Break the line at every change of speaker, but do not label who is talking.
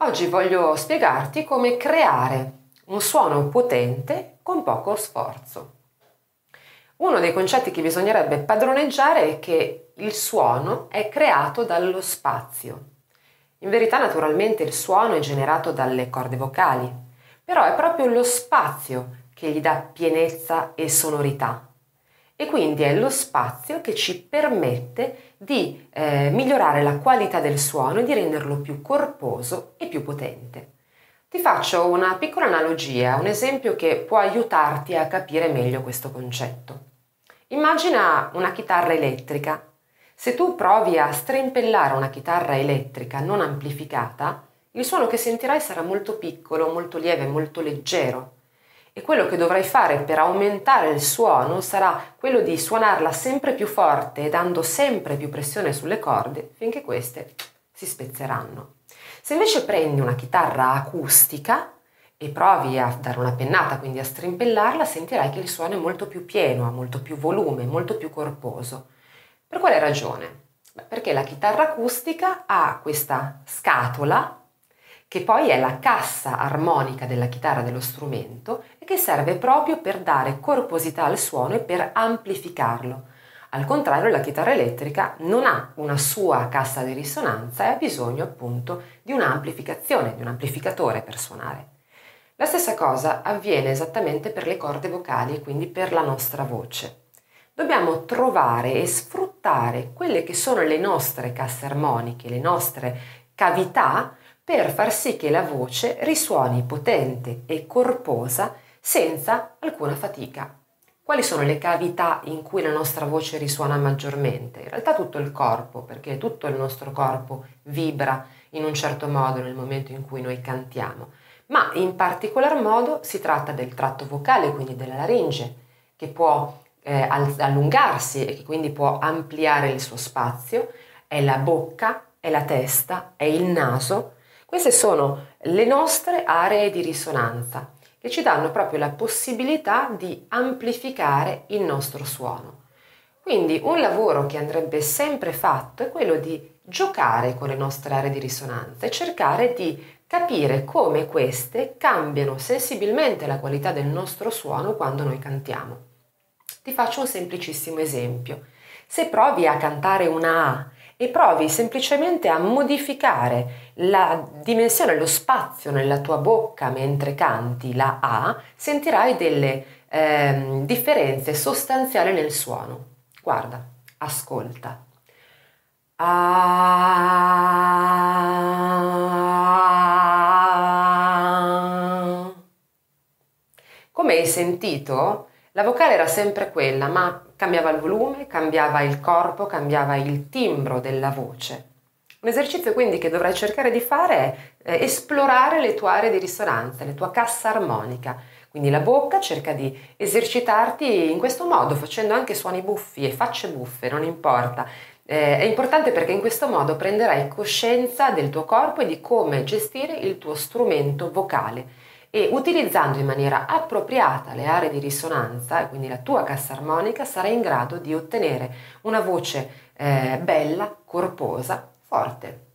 Oggi voglio spiegarti come creare un suono potente con poco sforzo. Uno dei concetti che bisognerebbe padroneggiare è che il suono è creato dallo spazio. In verità naturalmente il suono è generato dalle corde vocali, però è proprio lo spazio che gli dà pienezza e sonorità. E quindi è lo spazio che ci permette di eh, migliorare la qualità del suono e di renderlo più corposo e più potente. Ti faccio una piccola analogia, un esempio che può aiutarti a capire meglio questo concetto. Immagina una chitarra elettrica. Se tu provi a strimpellare una chitarra elettrica non amplificata, il suono che sentirai sarà molto piccolo, molto lieve, molto leggero. E quello che dovrai fare per aumentare il suono sarà quello di suonarla sempre più forte, dando sempre più pressione sulle corde, finché queste si spezzeranno. Se invece prendi una chitarra acustica e provi a dare una pennata, quindi a strimpellarla, sentirai che il suono è molto più pieno, ha molto più volume, molto più corposo. Per quale ragione? Perché la chitarra acustica ha questa scatola che poi è la cassa armonica della chitarra dello strumento e che serve proprio per dare corposità al suono e per amplificarlo. Al contrario, la chitarra elettrica non ha una sua cassa di risonanza e ha bisogno appunto di un'amplificazione, di un amplificatore per suonare. La stessa cosa avviene esattamente per le corde vocali e quindi per la nostra voce. Dobbiamo trovare e sfruttare quelle che sono le nostre casse armoniche, le nostre cavità per far sì che la voce risuoni potente e corposa senza alcuna fatica. Quali sono le cavità in cui la nostra voce risuona maggiormente? In realtà tutto il corpo, perché tutto il nostro corpo vibra in un certo modo nel momento in cui noi cantiamo, ma in particolar modo si tratta del tratto vocale, quindi della laringe, che può eh, allungarsi e che quindi può ampliare il suo spazio, è la bocca, è la testa, è il naso. Queste sono le nostre aree di risonanza che ci danno proprio la possibilità di amplificare il nostro suono. Quindi un lavoro che andrebbe sempre fatto è quello di giocare con le nostre aree di risonanza e cercare di capire come queste cambiano sensibilmente la qualità del nostro suono quando noi cantiamo. Ti faccio un semplicissimo esempio. Se provi a cantare una A e provi semplicemente a modificare la dimensione, lo spazio nella tua bocca mentre canti la A, sentirai delle eh, differenze sostanziali nel suono. Guarda, ascolta. A. Come hai sentito, la vocale era sempre quella, ma cambiava il volume, cambiava il corpo, cambiava il timbro della voce. Un esercizio quindi che dovrai cercare di fare è eh, esplorare le tue aree di risonanza, la tua cassa armonica. Quindi la bocca cerca di esercitarti in questo modo, facendo anche suoni buffi e facce buffe, non importa. Eh, è importante perché in questo modo prenderai coscienza del tuo corpo e di come gestire il tuo strumento vocale e utilizzando in maniera appropriata le aree di risonanza, quindi la tua cassa armonica, sarai in grado di ottenere una voce eh, bella, corposa, forte.